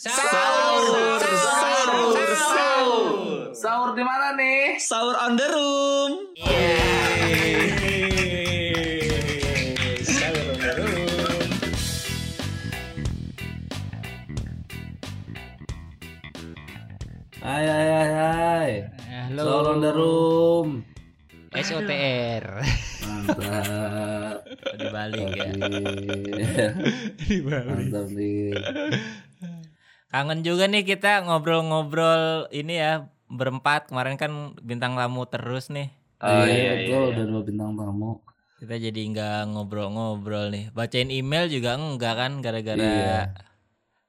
Sahur, sahur, sahur. Sahur di mana nih? Sahur on the room. Sahur on the room. Hai hai hai hai. Halo. Sahur on the room. SOTR. Mantap. Dibalik ya. Mantap nih. Kangen juga nih kita ngobrol-ngobrol ini ya berempat kemarin kan bintang tamu terus nih. Oh iya, iya, betul iya. udah dua bintang tamu. Kita jadi nggak ngobrol-ngobrol nih. Bacain email juga enggak kan gara-gara Iya.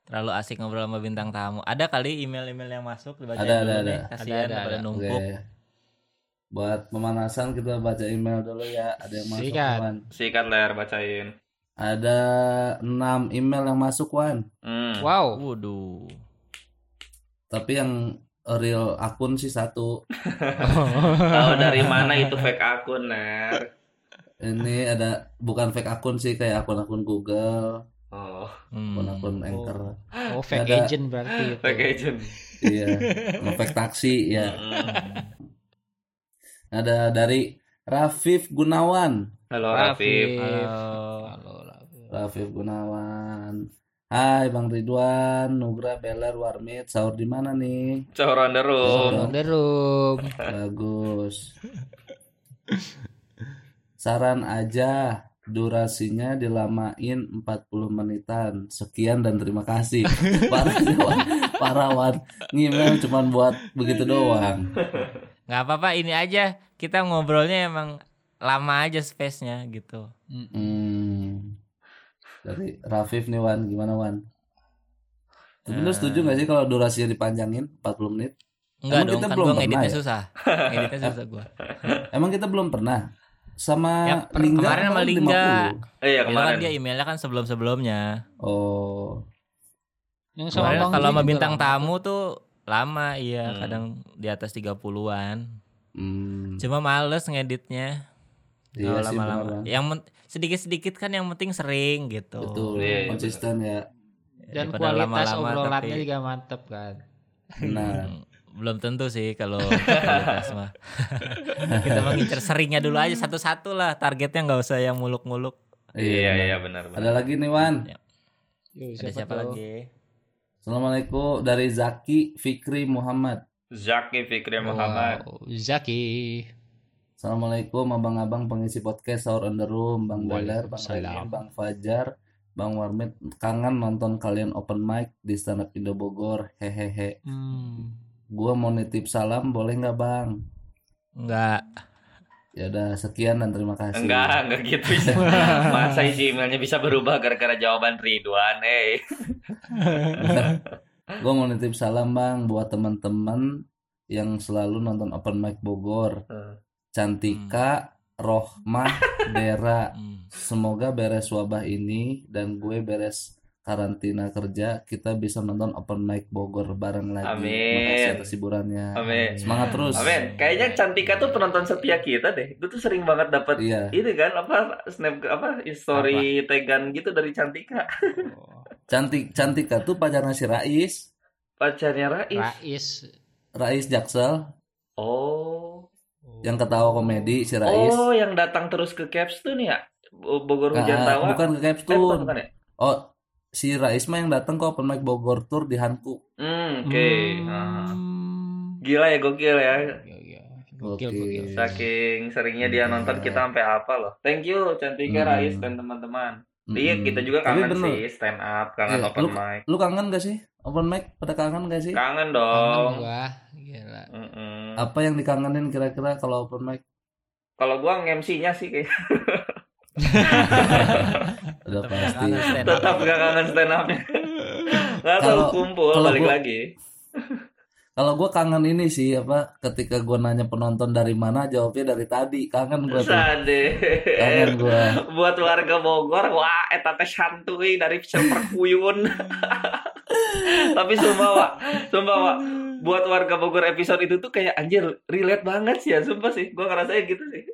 terlalu asik ngobrol sama bintang tamu. Ada kali email-email yang masuk dibacain Ada, dulu ada, nih. ada. Kasihan Ada, ada, pada ada. numpuk. Oke. Buat pemanasan kita baca email dulu ya. Ada yang masuk Sikat. Wan. Sikat ler bacain. Ada 6 email yang masuk Wan. Hmm. Wow. Waduh. Tapi yang real akun sih satu. Tahu dari mana itu fake akun ler? Ini ada bukan fake akun sih kayak akun-akun Google, Oh, Hmm. akun-akun Anchor. Oh, fake Ada- agent berarti itu. fake agent. Iya, fake taksi ya. Hmm. Ada dari Rafif Gunawan. Halo Rafif. Halo. Halo, Rafif. Gunawan. Hai Bang Ridwan, Nugra, Beler, Warmit, sahur di mana nih? Sahur on the room. On the room. Bagus. Saran aja, durasinya dilamain 40 menitan. Sekian dan terima kasih. Parah Wan. Parah Wan. Ngemail cuman buat begitu doang. nggak apa-apa ini aja kita ngobrolnya emang lama aja space-nya gitu. Hmm. Dari Rafif nih Wan, gimana Wan? Tapi lu setuju gak sih kalau durasinya dipanjangin 40 menit? Enggak Emang dong, kita kan belum gua pernah ngeditnya ya? susah. Ngeditnya susah gua. Emang kita belum pernah? Sama Ya, per- Lingga kemarin sama kemarin Lingga. Eh iya Itu kan kemarin. dia emailnya kan sebelum-sebelumnya. 50. Oh. Yang sama Kemarin Bang kalau sama bintang lama. tamu tuh lama iya, Hmm. kadang di atas 30-an. Hmm. Cuma males ngeditnya. Iya lama-lama. Yang men- sedikit-sedikit kan yang penting sering gitu. Betul, Iya, iya, konsisten ya. Dan Daripada kualitas lama-lama obrolannya tapi- juga mantep kan. Benar. Hmm, belum tentu sih kalau kualitas mah. Kita mengincar seringnya dulu aja satu-satu lah. Targetnya nggak usah yang muluk-muluk. Iya benar. iya benar benar. Ada lagi nih Wan. Yuk, Ada siapa tuh? lagi? Assalamualaikum dari Zaki Fikri Muhammad. Zaki Fikri Muhammad. Wow, Zaki. Assalamualaikum abang-abang pengisi podcast Sahur on the Room, Bang Beler, Bang. Remy, Bang Fajar, Bang Warmit. Kangen nonton kalian open mic di stand up Indo Bogor. Hehehe. Hmm. Gua mau nitip salam, boleh nggak Bang? Enggak. Ya udah sekian dan terima kasih. Enggak, enggak gitu. Masa isi emailnya bisa berubah gara-gara jawaban Ridwan, eh. Gue mau nitip salam bang buat teman-teman yang selalu nonton open mic Bogor. Hmm. Cantika, Rohmah, Dera. Hmm. Semoga beres wabah ini dan gue beres karantina kerja. Kita bisa nonton open mic Bogor bareng lagi. Amin. Makasih atas hiburannya. Amin. Semangat terus. Amin. Kayaknya Cantika tuh penonton setia kita deh. Gue tuh sering banget dapat Iya. ini kan apa snap apa story tagan gitu dari Cantika. Cantik Cantika tuh pacarnya si Rais. Pacarnya Rais. Rais. Rais Jaksel Oh. Yang ketawa komedi si Rais. Oh, yang datang terus ke Caps tuh nih ya. Bo- Bogor Ah, Hujan Tawa. bukan ke Eh, Caps bukan, Tune. bukan ya? Oh, si Rais mah yang datang ke open mic Bogor Tour di Hanku. Hmm, oke. Hmm. Ah. Gila ya gokil ya. Iya, iya. Gokil. Saking seringnya dia nonton kita sampai apa loh. Thank you Cantika Hmm. Rais dan teman-teman. Iya, Mm-mm. kita juga Tapi kangen bener, sih stand up, kangen Iya, open lu- mic. Lu kangen gak sih? Open mic pada kangen gak sih? Kangen Kangen dong. gua. Gila. Apa yang dikangenin kira-kira kalau open mic? Kalau gua nge-MC-nya sih kayak Udah pasti. Kangen stand up. tetap gak kangen stand up-nya. Gak tahu Kalau- kumpul kalau balik gua- lagi. Kalau gue kangen ini sih apa? Ketika gue nanya penonton dari mana, jawabnya dari tadi. Kangen gue tuh. Sade. Kangen gue. Buat warga Bogor, wah eta teh santuy dari Perkuyun. Tapi sumpah, Wak. Sumpah, Wak. Buat warga Bogor episode itu tuh kayak anjir relate banget sih ya, sumpah sih. Gua ngerasain gitu sih.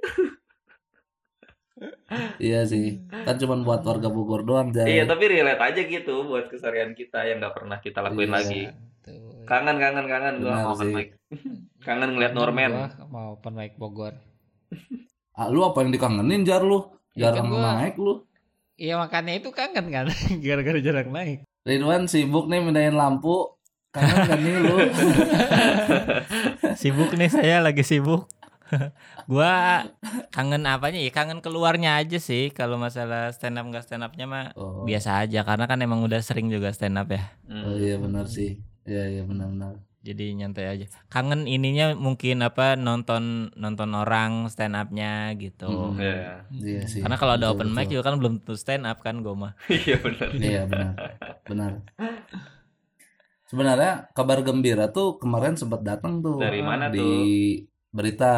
Iya sih. Kan cuma buat warga Bogor doang, Jar. Iya, tapi relate aja gitu buat keseharian kita yang nggak pernah kita lakuin Iya. lagi. Tuh. Kangen, kangen, kangen gua Benar mau open sih. mic. Kangen ngeliat Norman. Gua mau open mic Bogor. Ah, lu apa yang dikangenin, Jar lu? Ya Jarang kan gua- naik lu. Iya makanya itu kangen kan gara-gara jarang naik. Ridwan sibuk nih mindahin lampu. Kangen kan nih lu? Sibuk nih saya lagi sibuk. gua kangen apanya ya kangen keluarnya aja sih kalau masalah stand up nggak stand upnya mah Oh, biasa aja karena kan emang udah sering juga stand up ya Hmm. oh iya benar sih. Iya iya benar-benar. jadi nyantai aja kangen ininya mungkin apa nonton nonton orang stand upnya gitu Mm. Iya. Iya sih. karena kalau ada Betul, open mic betul. juga kan belum tentu stand up kan gue mah Iya benar. Iya benar. Benar. Sebenarnya kabar gembira tuh kemarin sempat datang tuh Dari mana di tuh? berita.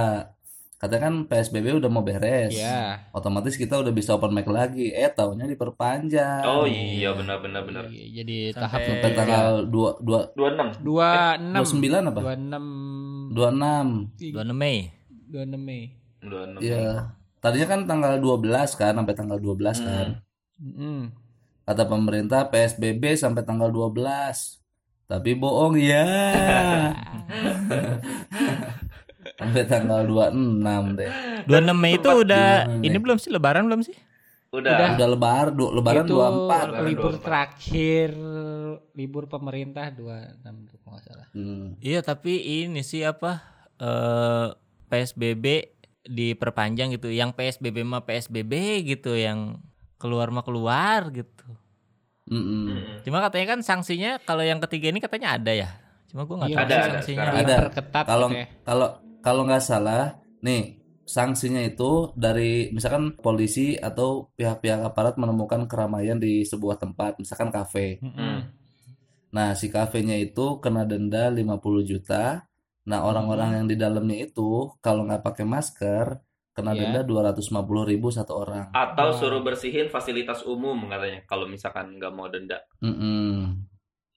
Katanya kan PSBB udah mau beres. Iya. Otomatis kita udah bisa open mic lagi. Eh taunya diperpanjang. Oh iya benar benar benar. Iya, Jadi Sampai- tahap Sampai tanggal 2 2 26. dua enam 29 apa? dua enam 26. 26 Mei dua enam Mei. 26. Iya. Tadinya kan tanggal 12 kan sampai tanggal 12 kan. Mm. Kata pemerintah PSBB sampai tanggal 12. Tapi bohong ya. sampai tanggal 26 deh. 26 Mei itu udah ini nih? belum sih lebaran belum sih Udah. Udah lebar, du- lebaran itu 24. Lebaran libur 24. terakhir libur pemerintah dua enam kalau nggak salah. Hmm. Iya tapi ini sih apa eh PSBB diperpanjang gitu. Yang PSBB mah PSBB gitu yang keluar mah keluar gitu. Mm-mm. Mm-mm. Cuma katanya kan sanksinya kalau yang ketiga ini katanya ada ya. Cuma gua nggak Iya, tahu ada, ada sanksinya. Ada. Diperketat Kalau katanya. kalau kalau nggak salah, nih sanksinya itu dari misalkan polisi atau pihak-pihak aparat menemukan keramaian di sebuah tempat, misalkan kafe. Hmm. Nah, si kafenya itu kena denda 50 juta. Nah, orang-orang yang di dalamnya itu kalau nggak pakai masker kena Iya. denda 250 ribu satu orang. Atau Wah. suruh bersihin fasilitas umum katanya kalau misalkan nggak mau denda. Mm-mm.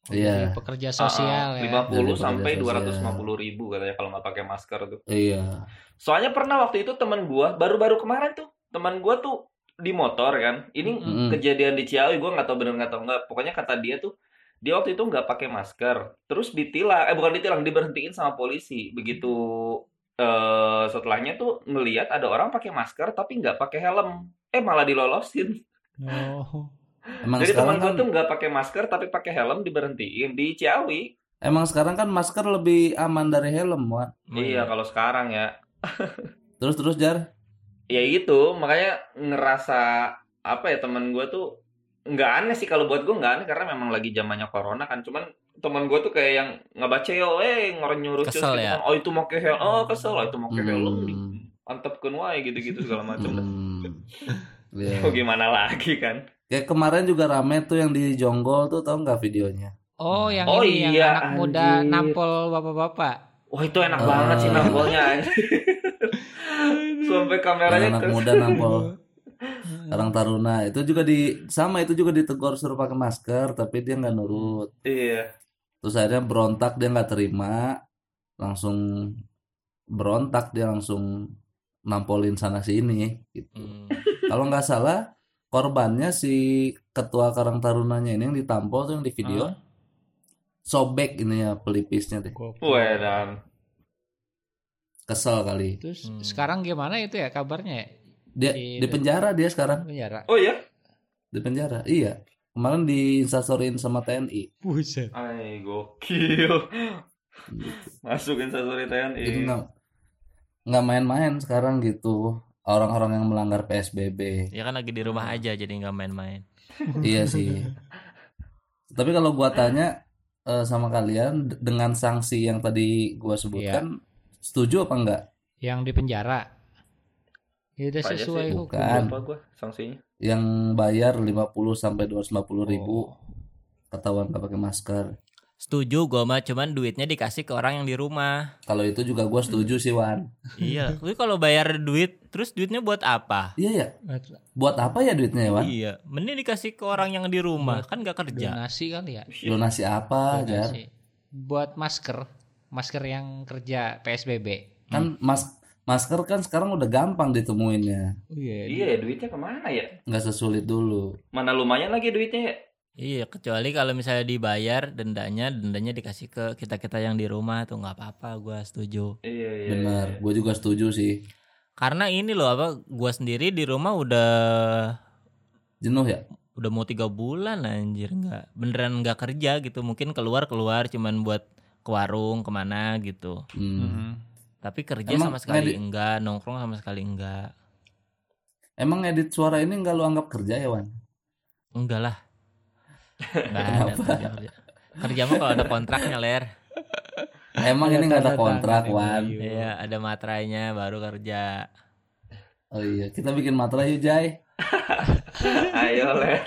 Jadi Iya, pekerja sosial ya. 50 Dari sampai 250 ribu katanya kalau nggak pakai masker tuh. iya. Soalnya pernah waktu itu teman gua baru-baru kemarin tuh teman gua tuh di motor kan. Ini Mm-mm. kejadian di Ciawi gua nggak tahu bener nggak tahu nggak. Pokoknya kata dia tuh dia waktu itu nggak pakai masker. Terus ditilang, eh bukan ditilang, diberhentiin sama polisi. Begitu eh setelahnya tuh ngelihat ada orang pakai masker tapi nggak pakai helm. Eh malah dilolosin. Oh. Emang Jadi teman sekarang gua kan tuh nggak pakai masker tapi pakai helm diberhentiin di Ciawi. emang sekarang kan masker lebih aman dari helm, Wan. Iya kalau sekarang ya. Terus terus Jar. ya itu makanya ngerasa apa ya teman gue tuh nggak aneh sih kalau buat gue nggak aneh karena memang lagi zamannya corona kan cuman teman gue tuh kayak yang nggak baca yo eh ngorang nyuruh Kesel gitu ya? kan. oh itu mau ke helm oh kesel oh itu mau ke helm Hmm. antepkeun wae gitu-gitu segala macam Hmm. Iya. oh gimana lagi kan Kayak kemarin juga rame tuh yang di Jonggol tuh tau nggak videonya? Oh, yang Oh ini yang iya, anak muda anjir. nampol bapak-bapak. wah itu enak Ah. banget sih nambolnya sampai kameranya Yang anak ke- muda nampol Karang Taruna itu juga di sama itu juga ditegur suruh pakai masker tapi dia nggak nurut. iya Terus akhirnya berontak dia nggak terima, langsung berontak dia langsung nampolin sana sini. Gitu. Hmm. Kalau nggak salah korbannya si ketua Karang Tarunanya ini yang ditampol tuh yang di video Ah. sobek ini ya pelipisnya deh. wah dan Kesel kali. Terus Hmm. sekarang gimana itu ya kabarnya ya? Dia Di- di penjara dia sekarang Penjara. oh ya di penjara. Iya. Kemarin diinstastorin sama TNI. Buset. ay gokil masukin sasuri TNI Jadi nggak nggak main-main sekarang gitu orang-orang yang melanggar PSBB. Ya kan lagi di rumah aja jadi nggak main-main. iya sih. Tapi kalau gua tanya eh, sama kalian dengan sanksi yang tadi gua sebutkan, setuju apa enggak? Yang di penjara. Ya udah sesuai sih? hukum. Bukan. lupa gue sanksinya Yang bayar 50 sampai 250 ribu Oh. ketahuan nggak pakai masker. Setuju gue mah cuman duitnya dikasih ke orang yang di rumah. Kalau itu juga gua setuju sih Wan. iya, tapi kalau bayar duit terus duitnya buat apa? Iya ya. Buat apa ya duitnya ya Wan? Iya, mending dikasih ke orang yang di rumah kan gak kerja. Donasi kali ya. Donasi apa Jar? Donasi. Buat masker. Masker yang kerja PSBB. Kan mas masker kan sekarang udah gampang ditemuinnya Oh, Iya. Iya, ya, duitnya ke mana ya? nggak sesulit dulu Mana lumayan lagi duitnya ya? Iya, kecuali kalau misalnya dibayar dendanya, dendanya dikasih ke kita-kita yang di rumah tuh nggak apa-apa, gua setuju. Iya, iya. benar iya. gue juga setuju sih Karena ini loh apa, gua sendiri di rumah udah jenuh ya udah mau tiga bulan anjir nggak beneran nggak kerja gitu mungkin keluar keluar cuman buat ke warung ke mana gitu Hmm. Mhm. Tapi kerja Emang sama sekali ngedit- enggak nongkrong sama sekali enggak. Emang edit suara ini nggak lu anggap kerja ya Wan? Enggak lah. Enggak ada kerja kerja. Kerja mah kalau ada kontraknya ler. Emang ini nggak ada kontrak Wan. MOU. iya ada materainya baru kerja. Oh iya kita bikin materai yuk Jai. Ayo, Ler.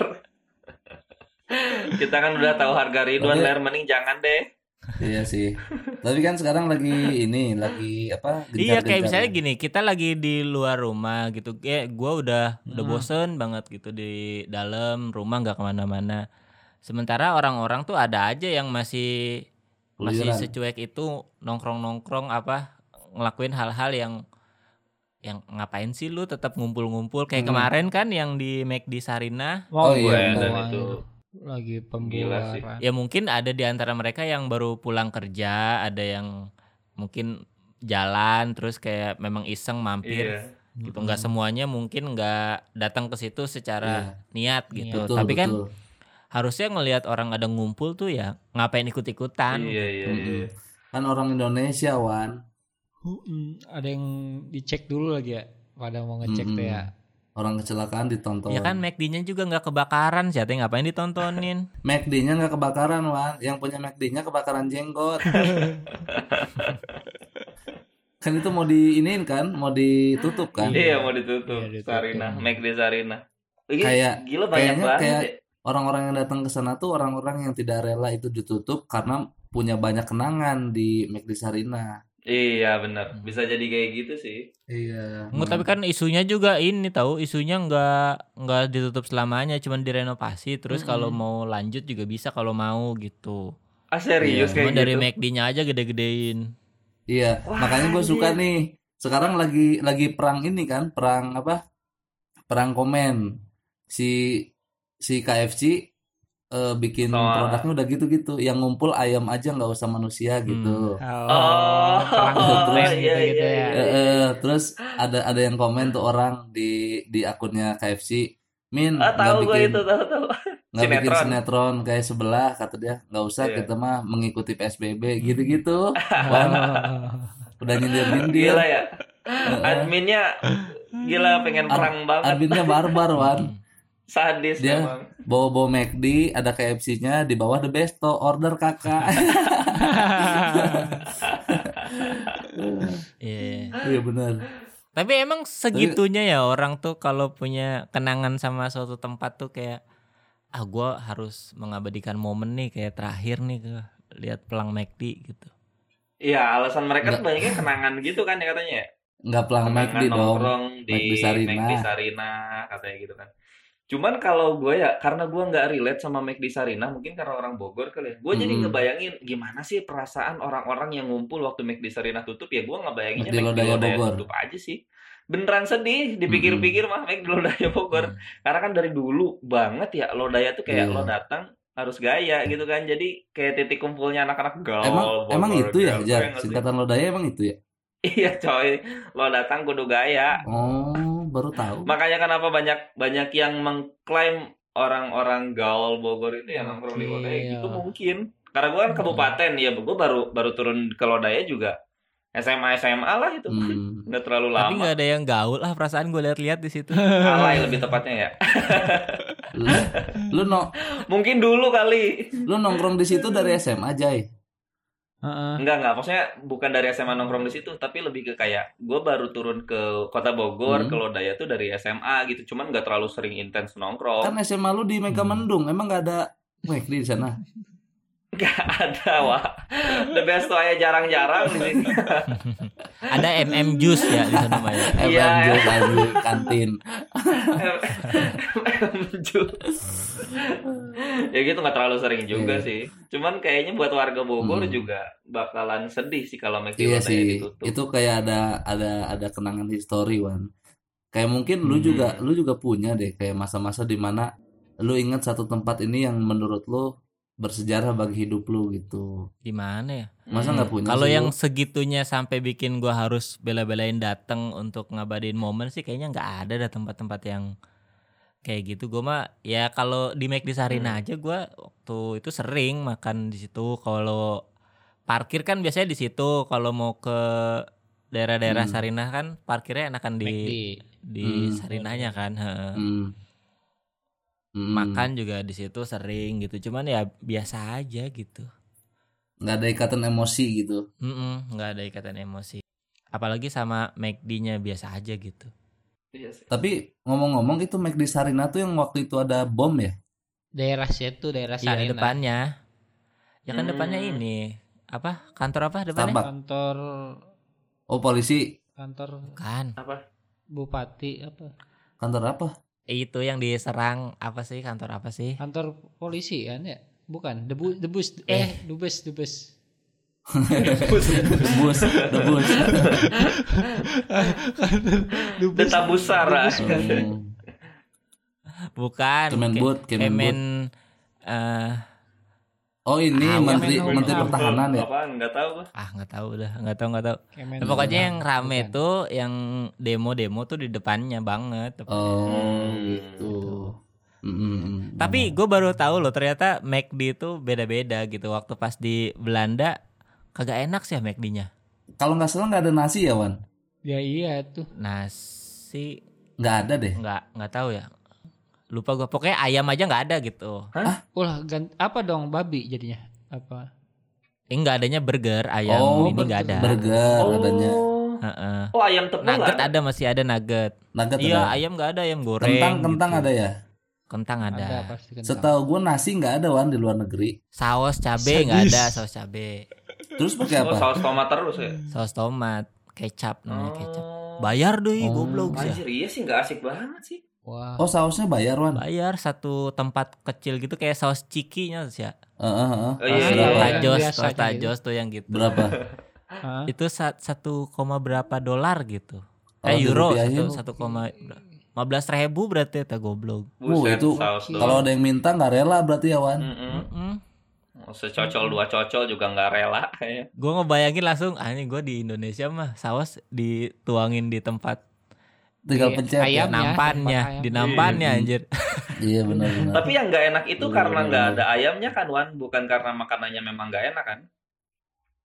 Kita kan udah tahu harga Ridwan, Ler. Mending jangan deh. Iya sih tapi kan sekarang lagi ini lagi apa iya kayak misalnya gini kita lagi di luar rumah gitu kayak gue udah udah Hmm. bosen banget gitu di dalam rumah nggak ke mana-mana sementara orang-orang tuh ada aja yang masih masih Keluyuran. secuek itu nongkrong-nongkrong apa ngelakuin hal-hal yang yang ngapain sih lu tetap ngumpul-ngumpul kayak Hmm. kemarin kan yang di McD Sarina Oh, Wow, iya, dan itu. Lagi Gila sih. pembuaran. ya mungkin ada di antara mereka yang baru pulang kerja ada yang mungkin jalan terus kayak memang iseng mampir Iya. gitu nggak semuanya mungkin nggak datang ke situ secara niat gitu betul tapi kan betul harusnya ngelihat orang ada ngumpul tuh ya ngapain ikut-ikutan Iya, iya, Mm-mm. iya. kan orang Indonesia Wan Mm, ada yang dicek dulu lagi ya pada mau ngecek tuh Mm-mm. ya orang kecelakaan ditonton ya kan McD-nya juga nggak kebakaran siapa yang ngapain ditontonin McD-nya nggak kebakaran Wan yang punya McD-nya kebakaran jenggot kan itu mau diinin kan mau ditutup kan Iya, mau ditutup. Iya, ditutup. Sarina, McD Sarina. Iya, Kayak- gila banyak kayaknya banget. kayak- ya. orang-orang yang datang ke sana tuh orang-orang yang tidak rela itu ditutup karena punya banyak kenangan di McD Sarina Iya, benar. Bisa jadi kayak gitu sih. iya Nggak, tapi kan isunya juga ini tahu isunya nggak nggak ditutup selamanya cuman direnovasi terus kalau mau lanjut juga bisa kalau mau gitu Ah, serius Iya, cuma kayak dari gitu. McD-nya aja gede-gedein Iya, Wah, makanya gue suka anjir. nih. Sekarang lagi lagi perang ini kan, perang apa? Perang komen. Si si KFC eh, bikin Sama- produknya udah gitu-gitu. Yang ngumpul ayam aja nggak usah manusia gitu. Oh, terus- konten iya, gitu-gitu iya, ya. iya. Eh, eh, terus ada ada yang komen tuh orang di di akunnya KFC. Min Ah, nggak tahu gue bikin itu, tahu tahu. nggak bikin Sinetron. sinetron kayak sebelah kata dia nggak usah Iya. kita mah mengikuti PSBB gitu-gitu. Wan, udah nyindir-nyindir. Gila ya. Adminnya gila pengen Ad- perang banget. Adminnya barbar Wan. Sadis Dia- memang. bawa-bawa McD ada KFC-nya di bawah the besto order kakak Iya. iya benar Tapi emang segitunya ya orang tuh kalau punya kenangan sama suatu tempat tuh kayak ah gua harus mengabadikan momen nih kayak terakhir nih ke lihat pelang McD gitu. Iya, alasan mereka tuh banyaknya kenangan gitu kan ya katanya ya. nggak pelang McD dong di McD Sarina. McD Sarina katanya gitu kan. Cuman kalau gue ya karena gue nggak relate sama McD Sarina mungkin karena orang Bogor kali ya. Gue jadi Mm-mm. ngebayangin gimana sih perasaan orang-orang yang ngumpul waktu McD Sarina tutup ya gue ngebayanginnya McD Lodaya Bogor. tutup aja sih. Beneran sedih dipikir-pikir mah McD Lodaya Bogor. Karena kan dari dulu banget ya Lodaya tuh kayak Iya. lo datang harus gaya gitu kan. Jadi kayak titik kumpulnya anak-anak gaul. emang Bogor, emang itu ya Jar sih? singkatan lodaya emang itu ya Iya coy, lo datang kudu gaya. oh baru tahu Makanya kenapa banyak banyak yang mengklaim orang-orang gaul Bogor itu yang nongkrong di Lodaya gitu iya. mungkin. Karena gue kan kabupaten ya, gue baru baru turun ke Lodaya juga SMA SMA lah itu. hmm. Nggak terlalu Tapi lama. nggak ada yang gaul lah perasaan gue lihat-lihat di situ. Alay lebih tepatnya ya. lu, lu no Mungkin dulu kali. lu nongkrong di situ dari SMA Jay Heeh. Enggak enggak, maksudnya bukan dari SMA nongkrong di situ, tapi lebih ke kayak gue baru turun ke Kota Bogor Hmm. ke Lodaya tuh dari SMA gitu. Cuman nggak terlalu sering intens nongkrong. kan SMA lu di Mega Mendung emang nggak ada McD di sana Gak ada, wah. The best tuh aja jarang-jarang di sini. Ada MM Juice ya di sana Maya. Iya. MM Jus anjing kantin. ya gitu nggak terlalu sering juga Iya. sih. Cuman kayaknya buat warga Bogor Hmm. juga bakalan sedih sih kalau McD Iya Londanya sih, ditutup. itu kayak ada ada ada kenangan histori Wan. Kayak mungkin lu Hmm. juga lu juga punya deh kayak masa-masa di mana lu ingat satu tempat ini yang menurut lu bersejarah bagi hidup lu gitu. Di mana ya? Masa Hmm. nggak punya Kalau yang lu? segitunya sampai bikin gua harus bela-belain datang untuk ngabadiin momen sih kayaknya nggak ada dah tempat-tempat yang kayak gitu. Gua mah ya kalau di McD Sarina Hmm. aja gua waktu itu sering makan di situ. Kalau parkir kan biasanya di situ. Kalau mau ke daerah-daerah Hmm. Sarinah kan parkirnya enakan di McD. di Hmm. Sarinahnya kan. heeh. Hmm. Hmm. Makan juga di situ sering gitu. Cuman ya biasa aja gitu. nggak ada ikatan emosi gitu. Mm-mm, nggak ada ikatan emosi. Apalagi sama McD-nya biasa aja gitu. Iya. Tapi ngomong-ngomong itu McD Sarina tuh yang waktu itu ada bom ya? Daerah situ daerah Iya Sarina. depannya. Ya kan Hmm. depannya ini apa? Kantor apa depannya? Starbucks. Kantor Oh polisi kantor Kan. Apa? bupati apa? kantor apa? Itu yang diserang apa sih? Kantor apa sih? Kantor polisi kan ya? Bukan, debu debus eh dubes dubes. Debus, debus. Dubes. Deta Busara. Hmm. Bukan. Kemenbud, Ke- Kemenbud. Kemen eh Oh ini Ah, menteri Kemenbud. menteri pertahanan ya? Apaan? Nggak tahu gua. ah nggak tahu udah, nggak tahu nggak tahu. Nah, pokoknya yang rame Bukan. tuh yang demo-demo tuh di depannya banget. Oh Hmm. gitu. Mm, mm, mm. Tapi gue baru tahu loh ternyata McD itu beda-beda gitu. Waktu pas di Belanda kagak enak sih ya McD-nya. kalau nggak salah nggak ada nasi ya Wan? Ya iya tuh. Nasi Nggak ada deh. nggak nggak tahu ya. Lupa gue. Pokoknya ayam aja nggak ada gitu. Ulah gan- apa dong babi jadinya? Apa? Eh nggak adanya burger ayam Oh, ini nggak ada. Burger adanya. Oh. Heeh. Oh, ayam tepung Nugget ada masih ada nugget. Nugget Iya ada. ayam nggak ada ayam goreng. Kentang kentang gitu. ada ya. Kentang ada. Ada pasti kentang. Setahu gue nasi nggak ada Wan di luar negeri. Saus cabe nggak ada saus cabe. Terus pakai Oh, apa? saus tomat terus ya? Saus tomat, kecap namanya kecap. Oh. Bayar deh Oh. goblok sih. Anjir, iya sih nggak asik banget sih. Wah. Oh sausnya bayar Wan. Bayar satu tempat kecil gitu kayak saus cikinya sih ya. Heeh, heeh. Oh, iya, Saus iya, iya. tajos, saus aja tajos tuh yang gitu. Berapa? Itu sa- satu koma berapa dolar gitu. Kalau Eh euro satu satu koma lima belas ribu berarti ya goblok. Oh, Buset, itu saus doang. Kalau ada yang minta nggak rela berarti ya Wan. Mm-mm. Mm-mm. Oh, Secocol dua cocol juga nggak rela kayaknya. Gue ngebayangin langsung, ah ini gue di Indonesia mah saus dituangin di tempat Tinggal Iya, pencet ya. ayam. Ayamnya, nampannya, di nampannya Iya. anjir. Iya benar-benar. Tapi yang nggak enak itu Bener, karena nggak ada ayamnya kan Wan, bukan karena makanannya memang nggak enak kan?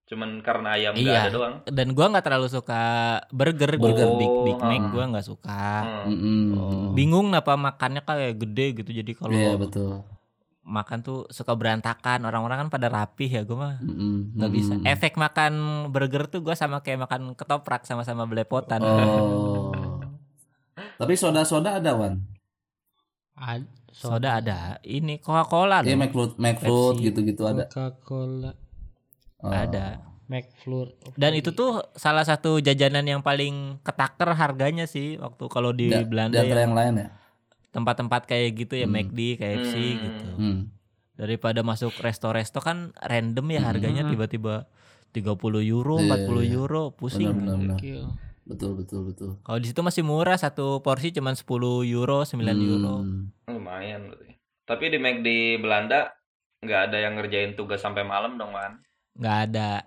Cuman karena ayam nggak Iya. ada doang. Dan gua nggak terlalu suka burger, Burger. gitu, Big Big Mac Hmm. gua nggak suka. Hmm. Mm-mm. Bingung kenapa makannya kayak gede gitu. Jadi kalau Iya betul. makan tuh suka berantakan. Orang-orang kan pada rapih ya, gua mah nggak bisa. Mm-mm. Efek makan burger tuh gua sama kayak makan ketoprak sama-sama belepotan. Oh. Tapi soda-soda ada Wan. Ad- Soda ada. Ini Coca-Cola Iya McFruit Pepsi. gitu-gitu ada. Coca-Cola, Oh. Ada. McFlurry. Dan itu tuh salah satu jajanan yang paling ketaker harganya sih waktu kalau di Da- Belanda di antara ya. yang lain ya. Tempat-tempat kayak gitu ya Hmm. McD, KFC Hmm. gitu. Hmm. Daripada masuk resto-resto kan random ya Hmm. harganya tiba-tiba 30 euro, Iya, 40 iya. euro, pusing. Benar, benar. Gokil. Betul betul betul. Kalau di situ masih murah satu porsi cuman 10 euro, 9 euro. Hmm. Lumayan berarti. Tapi di McD Belanda nggak ada yang ngerjain tugas sampai malam dong, Wan. nggak ada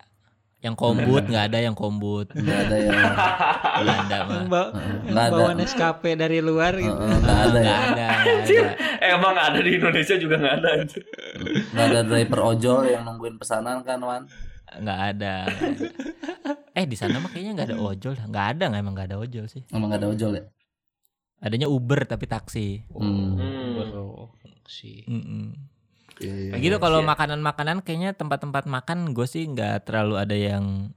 yang kombut, nggak ada yang kombut. Nggak ada yang Belanda mah. Yang bawa, Heeh, yang nggak ada. bawa Nescafe dari luar gitu. Heeh, nggak ada ya. Nggak ada, ada. Emang ada di Indonesia juga nggak ada. anjir. Nggak ada driver ojol yang nungguin pesanan kan Wan. Nggak ada. Eh di sana mah kayaknya nggak ada ojol, nggak ada nggak emang nggak ada ojol sih. Emang nggak ada ojol ya? Adanya Uber tapi taksi. Hmm. Hmm. Bro, sih. Nah, gitu kalau Iya. makanan-makanan kayaknya tempat-tempat makan gue sih nggak terlalu ada yang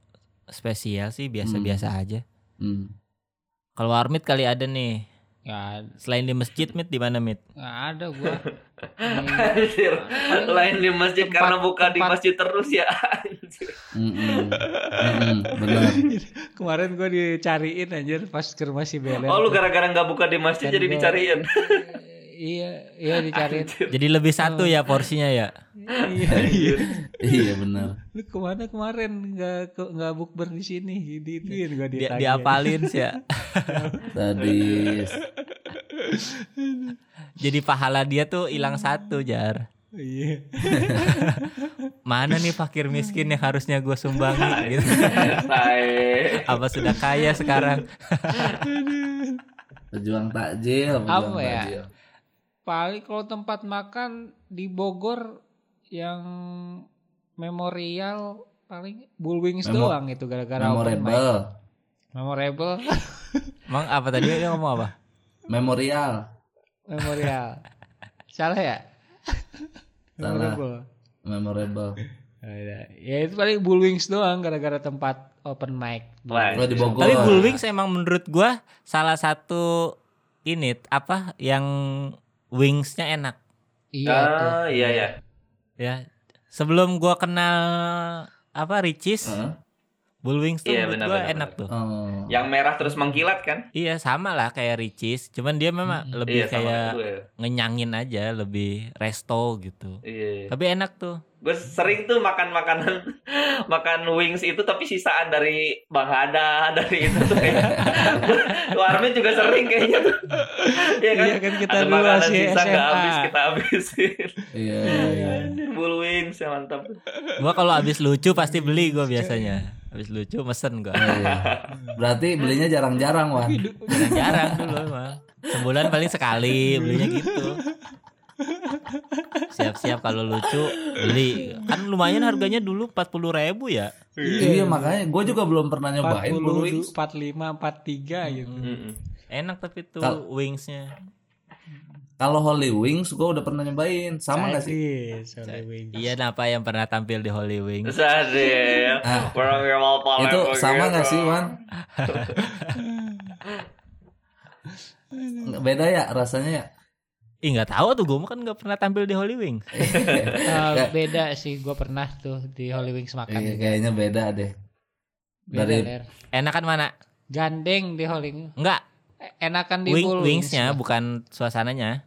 spesial sih biasa-biasa aja. Hmm. Kalau warmit kali ada nih. Nggak ada, Selain di masjid mit di mana mit? nggak ada gua. Anjir. Lain di masjid Tempat- karena buka di tempat- masjid terus ya. Mm-mm. Mm-mm, benar. Kemarin gue dicariin anjir pas ke rumah si Belen. Oh lu gara-gara nggak buka di masjid jadi gua- dicariin. Iya, iya dicariin. Jadi lebih satu ya porsinya ya. iya, iya. Iya benar. Lu ke mana kemarin nggak nggak bukber di sini? Diituin gue Dia ditanya. diapalin sih ya. Sadis. Jadi pahala dia tuh hilang satu jar. Iya. Mana nih fakir miskin yang harusnya gue sumbangi gitu. Apa sudah kaya sekarang? Pejuang takjil, pejuang Apa ya? takjil. Paling kalau tempat makan di Bogor yang memorial paling Bullwings Memo- doang itu gara-gara. Memorable. Memorable, Emang apa tadi dia ngomong apa? Memorial. memorial. Salah ya? Salah. Memorable. Memorable. Ada. Ya itu paling Bullwings doang gara-gara tempat open mic. Wah, di Bogor. Tapi Bullwings emang menurut gua salah satu ini apa yang wingsnya enak Iya tuh. Ah, iya ya. ya. Sebelum gua kenal apa Ricis, Heeh. Bullwings tuh Iya, menurut benar, gua benar, enak tuh. Oh. Yang merah terus mengkilat kan? Iya sama lah kayak Ricis, cuman dia memang lebih iya kayak gue. ngenyangin aja, lebih resto gitu. Iya. Tapi enak tuh. Gue sering tuh makan makanan makan wings itu tapi sisaan dari Bang Hada dari itu tuh kayak. Tuh Armin juga sering kayaknya tuh. Iya kan? Iya kan kita Ada makanan masih sisa nggak habis kita habisin. Iya, iya, iya. Bull wings ya mantap. Gua kalau habis lucu pasti beli gua biasanya. Habis lucu mesen gua. Oh, iya. Berarti belinya jarang-jarang, Wan. Jarang-jarang dulu mah. Sebulan paling sekali belinya gitu. Siap-siap kalau lucu beli. Kan lumayan harganya dulu 40 ribu ya. Iya, makanya gue juga belum pernah nyobain 40, Bull Wings. 45, 43 gitu. Mm-mm. Enak tapi tuh Kal- wingsnya. Kalau Holy Wings gue udah pernah nyobain. Sama gak sih? Sadis, Holy Wings. Iya, apa yang pernah tampil di Holy Wings? Ah. Paling Itu sama gak sih, Wan? Beda ya rasanya ya? Ih nggak tahu tuh gue kan nggak pernah tampil di Holy Wings. Eh, beda sih, gue pernah tuh di Holy Wings makan. Iya, kayaknya beda deh. Beda, dari-. Enakan mana? Gandeng di Holy Wings. Enggak, Enakan di wing, Bull Wings. wingsnya bukan suasananya.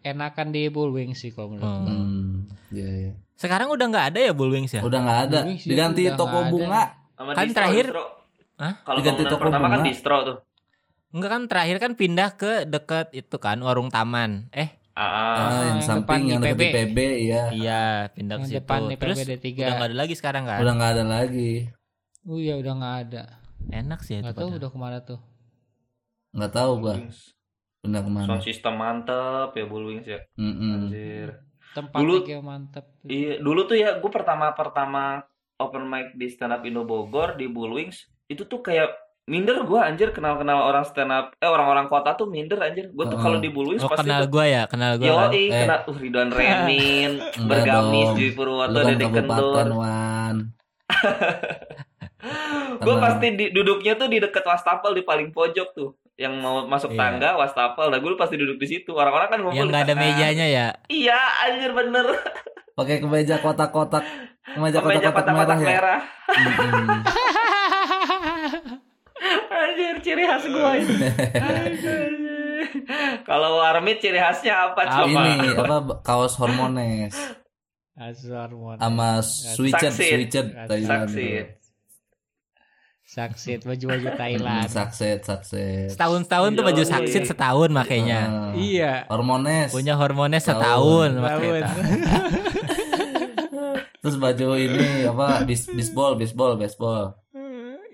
Enakan di Bull Wings sih kalau menurut Hmm. gue. Hmm, iya, iya. Sekarang udah nggak ada ya Bull Wings ya? Udah nggak ada. Diganti toko bunga. Kan terakhir-. Hah? Kalau Diganti toko pertama kan distro tuh. Enggak kan terakhir kan pindah ke deket itu kan warung taman. Eh Ah, Ah, yang yang samping depan yang dekat IPB. IPB, iya. iya pindah ke Yang situ. depan nih Terus PBD3. udah nggak ada lagi sekarang kan? Udah nggak ada lagi. Oh iya udah nggak ada. Enak sih itu. Nggak tahu udah ke mana tuh. Nggak tahu gua. Pindah ke mana? Sound system mantep ya Bull Wings ya. Mm-mm. Anjir. Tempatnya Dulu- kayak mantep. tuh. Iya, dulu tuh ya gue pertama-pertama open mic di stand up Indo Bogor di Bullwings itu tuh kayak minder gue anjir kenal-kenal orang stand up eh orang-orang kota tuh minder anjir gue tuh kalau di Bullwings Oh pasti kenal gua ya, kenal gua Yo, kan. eh, kenal uh, Ridwan Remin, Enggak Bergamis. Dwi Lu Purwoto, kan Dedek Kendur. Gue Kenal. pasti di, duduknya tuh di dekat wastafel di paling pojok tuh. Yang mau masuk Iya. tangga wastafel, nah gue pasti duduk di situ. Orang-orang kan ngumpul Yang di nggak ada tengah. mejanya ya. Iya, anjir bener. Pakai kemeja kotak-kotak. Kemeja Kemeja kotak-kotak merah kotak-kotak ya. merah. Mm-mm. Anjir, ciri khas gue itu. Kalau Warmit ciri khasnya apa coba? Ini apa kaos hormones Mon. sama switched Saksit. switched Thailand. Saksit. Saksit baju-baju Thailand. sakset sakset. Setahun-setahun tuh baju saksit setahun makanya. Ah, Iya. Hormones. Punya hormonnya Setahun. setahun Tahun. makanya. Terus baju ini apa bis bisbol bisbol baseball.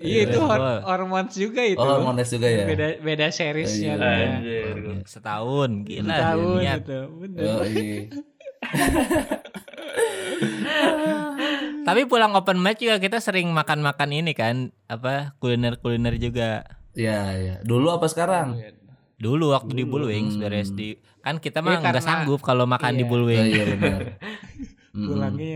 Iya itu hor Baseball. hormones juga itu. Oh hormones juga ya. Beda beda seriesnya Iya. tuh ya. Anjir. Setahun gila Tahun niat. itu. Bener. Yoi. Tapi pulang open mic juga kita sering makan-makan ini kan apa kuliner-kuliner juga. Iya iya. Dulu apa sekarang? Dulu waktu di Bullwings Hmm. beres di kan kita mah Iya, nggak sanggup kalau makan di iya. Oh, Bullwings. iya benar. Pulangnya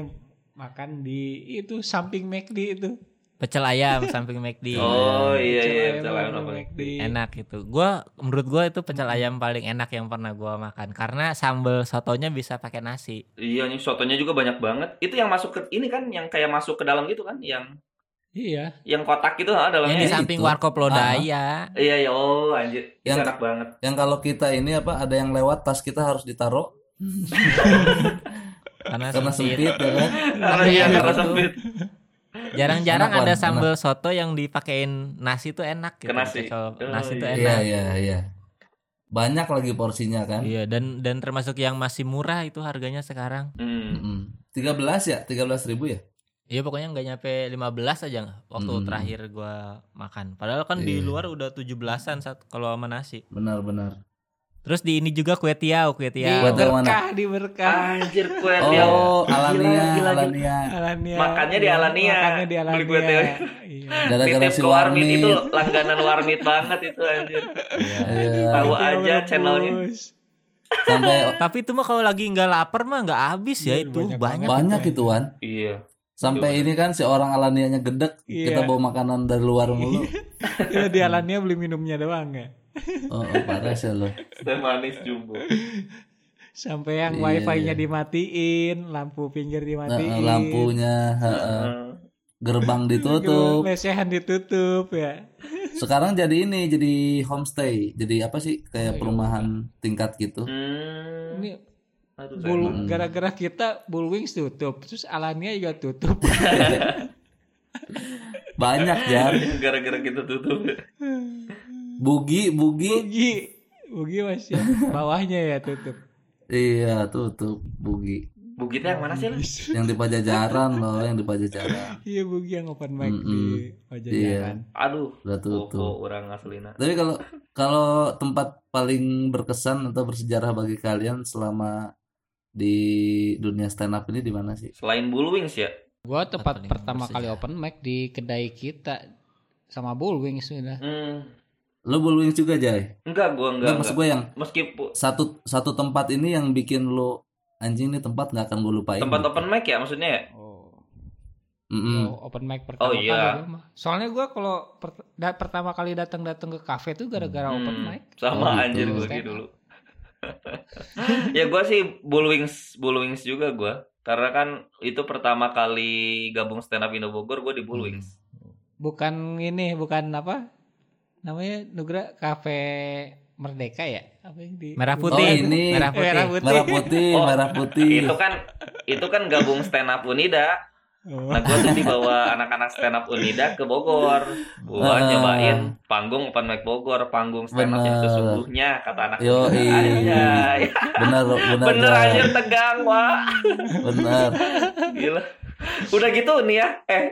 makan di itu samping McD itu. Pecel ayam samping McD. Oh iya Pecel iya ayam pecel ayam sama apa? McD. Enak itu. Gua menurut gua itu pecel ayam paling enak yang pernah gua makan karena sambal sotonya bisa pakai nasi. Iya nih sotonya juga banyak banget. Itu yang masuk ke ini kan yang kayak masuk ke dalam gitu kan yang Iya. yang kotak gitu ha, Yang dalamnya. di itu. samping warkop Lodaya. Iya iya oh anjir. Itu Yang- enak banget. Yang kalau kita ini apa ada yang lewat tas kita harus ditaruh Karena, karena sempit. sempit ya kan. Karena iya karena sempit. Jarang-jarang Enak, ada sambal soto yang dipakein nasi tuh enak gitu. Ke nasi. Oh, nasi tuh iya. Iya enak. iya iya. Banyak lagi porsinya kan. Iya dan dan termasuk yang masih murah itu harganya sekarang. Hmm. Mm. 13 ya, 13 ribu ya. Iya pokoknya nggak nyampe 15 aja waktu Hmm. terakhir gua makan. Padahal kan di Iya. luar udah 17-an saat kalau sama nasi. Benar-benar. Terus di ini juga kue tiaw, kue Di tiaw. Mana? berkah, di berkah. Anjir kue tiaw. Oh, Alania, Gila. Alania. Alania. Makannya di Alania. Makannya di Alania. Beli kue tiaw. Iya. Gara-gara si ke warmit itu langganan warmit banget itu anjir. Iya. Tahu aja channelnya. Sampai Tapi itu mah kalau lagi nggak lapar mah nggak habis ya Iya, itu banyak banyak. banyak itu Wan. Iya. Sampai ini kan si orang Alanianya gedek, Iya. kita bawa makanan dari luar mulu. Iya di Alania beli minumnya doang ya. Oh, oh parah sih lo. Teh manis jumbo. Sampai yang Iya, wifi-nya iya. dimatiin, lampu pinggir Nah, dimatiin. lampunya, heeh. Heeh. gerbang ditutup. Lesehan ditutup ya. Sekarang jadi ini, jadi homestay. Jadi apa sih? Kayak perumahan tingkat gitu. Hmm. Ini sayang. gara-gara kita Bullwings tutup, terus Alania juga tutup. Banyak jar. Gara-gara kita tutup. Bugi, bugi. Bugi, Bugi masih bawahnya ya tutup. Iya, tutup bugi. Bukitnya yang mana sih lu? Yang di Pajajaran loh, yang di Pajajaran. Iya Bugi yang open mic di Mm-mm. Pajajaran. Aduh. Udah tutup. Koko orang aslina. Tapi kalau kalau tempat paling berkesan atau bersejarah bagi kalian selama di dunia stand up ini di mana sih? Selain Bullwings ya. Gua paling pertama kali open mic di kedai kita sama Bullwings sudah. Hmm. Lo Bullwings juga Jay? Enggak, gua Enggak, enggak. maksud enggak. gue yang Meskipun satu satu tempat ini yang bikin lo anjing nih tempat nggak akan gue lupain. tempat open mic ya maksudnya ya? Oh. Mm-mm. Oh, open mic pertama Oh, iya. kali. Soalnya gua kalau per- da- pertama kali datang-datang ke kafe tuh gara-gara open Hmm, mic. Sama Oh, gitu. anjir gue up. dulu. ya gua sih Bullwings Bullwings juga gua karena kan itu pertama kali gabung stand up Indo Bogor gue di Bullwings. Bukan ini, bukan apa? Namanya Nugra Cafe Merdeka ya? Apa yang di Merah Oh putih. ini Merah putih. Merah putih. merah putih, Oh, merah putih. Itu kan itu kan gabung stand up Unida. Oh. Nah gue tuh dibawa anak-anak stand up Unida ke Bogor. Gua Ah. nyobain panggung open mic Bogor, panggung stand up yang Bener. sesungguhnya kata anak Yo, Anjay. benar benar Bener Jay. anjir tegang wah. benar. Gila. Udah gitu nih ya. Eh.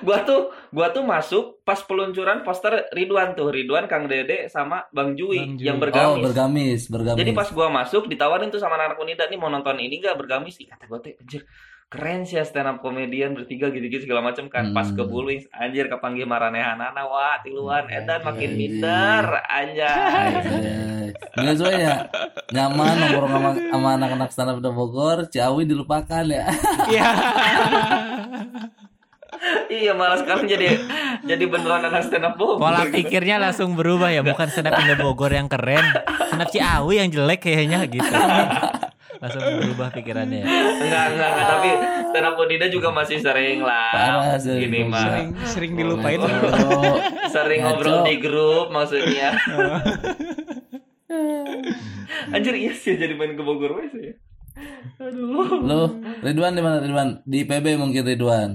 Gua tuh gua tuh masuk pas peluncuran poster Ridwan tuh, Ridwan Kang Dede sama Bang Jui Bang Jui. yang Oh bergamis. bergamis, bergamis. Jadi pas gua masuk ditawarin tuh sama anak Unida nih mau nonton ini gak bergamis Ih, kata gua tuh anjir keren sih ya stand up komedian bertiga gitu-gitu segala macam kan pas ke Hmm. Bullwings anjir kepanggil maranehanana wah tiluan Hmm, edan makin iya. minder anjay Eh, Nggak sesuai ya nyaman nongkrong sama, sama anak-anak stand up di Bogor, Ciawi dilupakan ya. Iya. malah sekarang jadi jadi beneran anak stand up Bogor Pola pikirnya langsung berubah ya, bukan stand up Indo Bogor yang keren, stand up Ciawi yang jelek kayaknya gitu. langsung berubah pikirannya. ya. enggak enggak enggak tapi stand up Unida juga masih sering lah Parah gini mah sering sering dilupain. Oh, sering Ngaco. ngobrol di grup maksudnya anjir iya sih jadi main ke Bogor wes ya aduh lu Ridwan di mana Ridwan? Di PB mungkin Ridwan.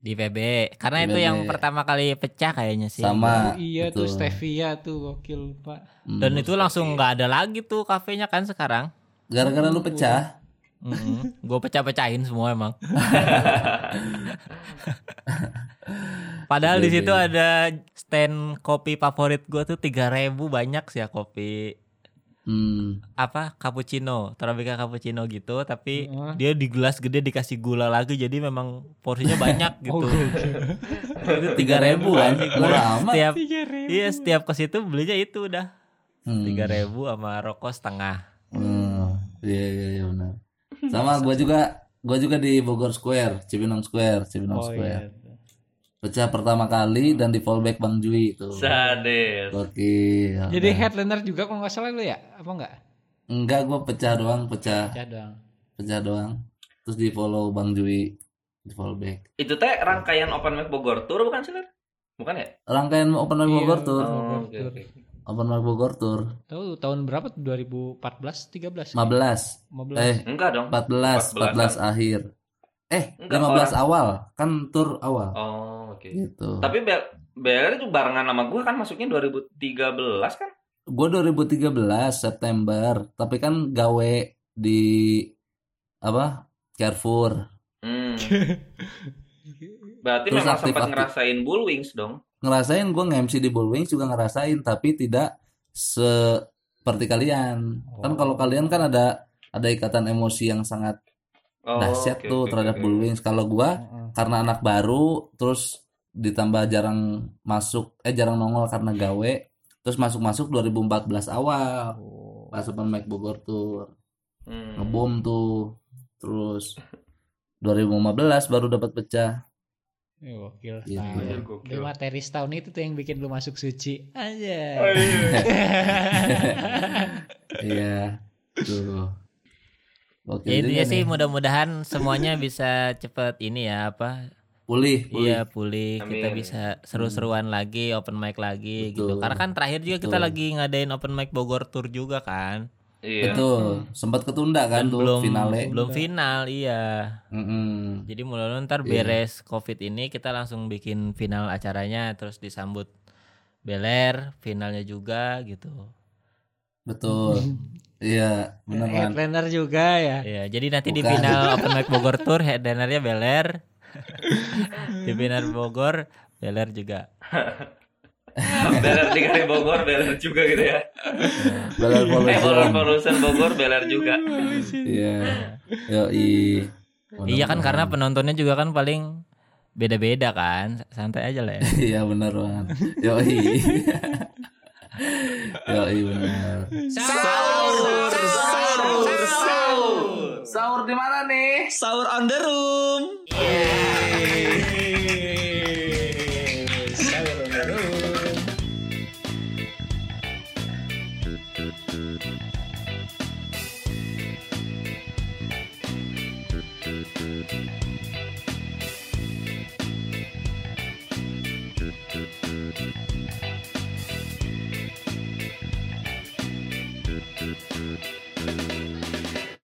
Di PB, karena Di itu PB. yang pertama kali pecah kayaknya sih. Sama. iya tuh betul. Stevia tuh gokil Pak. Hmm. Dan itu langsung nggak ada lagi tuh kafenya kan sekarang. gara-gara lu pecah. Gue pecah-pecahin semua emang. Padahal di situ ada stand kopi favorit gue tuh 3000 banyak sih ya kopi Hmm. apa cappuccino, Torabika cappuccino gitu, tapi Heeh. dia di gelas gede dikasih gula lagi jadi memang porsinya banyak Oh, gitu. itu 3000 anjing. Gua Murah amat. Setiap Tiga ribu. iya setiap ke situ belinya itu udah Hmm. 3000 sama rokok setengah. Hmm. Iya iya iya benar. Sama gua juga gua juga di Bogor Square, Cibinong Square, Cibinong Oh Square. iya. Pecah pertama kali dan di fallback Bang Jui itu. Sadis. Gokil. Jadi headliner juga kalau nggak salah lu ya? Apa enggak? Enggak, gue pecah doang, pecah, Pecah doang. pecah doang. Terus di follow Bang Jui di fallback. Itu teh rangkaian Open Mic Bogor Tour bukan sih? Bukan ya? Rangkaian Open Mic Iya. Bogor Tour. Oh, oke, oke. Open Mic Bogor Tour. Tahu tahun berapa tuh? 2014, 13. 15. 15. Eh, Enggak dong. 14, 14 akhir. Eh, Enggak, 15 awal. Kan tour awal. Oh, oke. Gitu. Tapi Bel BLR itu barengan sama gue kan masuknya 2013 kan? Gue 2013 September, tapi kan gawe di apa? Carrefour. Hmm. Berarti Terus memang aktif- sempat aktif. ngerasain Bullwings dong. Ngerasain gue nge-MC di Bullwings juga ngerasain, tapi tidak seperti kalian. Kan kalau kalian kan ada ada ikatan emosi yang sangat Oh, dahsyat oke, tuh oke, terhadap oke. Bullwings. Kalau gua Heeh. karena anak baru, terus ditambah jarang masuk, eh jarang nongol karena gawe, terus masuk-masuk 2014 awal. Oh. Pas Open Mic Bogor Tour. Hmm. ngebom tuh terus 2015 baru dapat pecah Ya, gokil. Gitu. Nah, gokil. di materi setahun itu tuh yang bikin lu masuk suci. Aja. Oh, iya. iya tuh Oke Ya intinya sih mudah-mudahan semuanya bisa cepet ini ya apa? Pulih pulih. Iya pulih. Kita bisa seru-seruan lagi open mic lagi gitu. Betul. karena kan terakhir juga kita Betul. lagi ngadain open mic Bogor Tour juga kan. Iya. betul. Sempat ketunda kan Dan tuh belum finale. belum final iya. Mm-mm. jadi mudah-mudahan ntar Iya. beres covid ini kita langsung bikin final acaranya terus disambut Beler finalnya juga gitu. Betul iya bener kan Headliner juga ya. Iya, jadi nanti di Bukan. final Open Mic Bogor Tour headlinernya Beler. di final Bogor Beler juga. Beler di Kari Bogor, Beler juga gitu ya. Beler Eh, Bogor Beler juga. iya yoi Iya kan karena penontonnya juga kan paling beda-beda kan. Santai aja lah ya. iya bener banget yoi yoi bener Sahur, sahur, sahur. sahur di mana nih Sahur on the room. Thank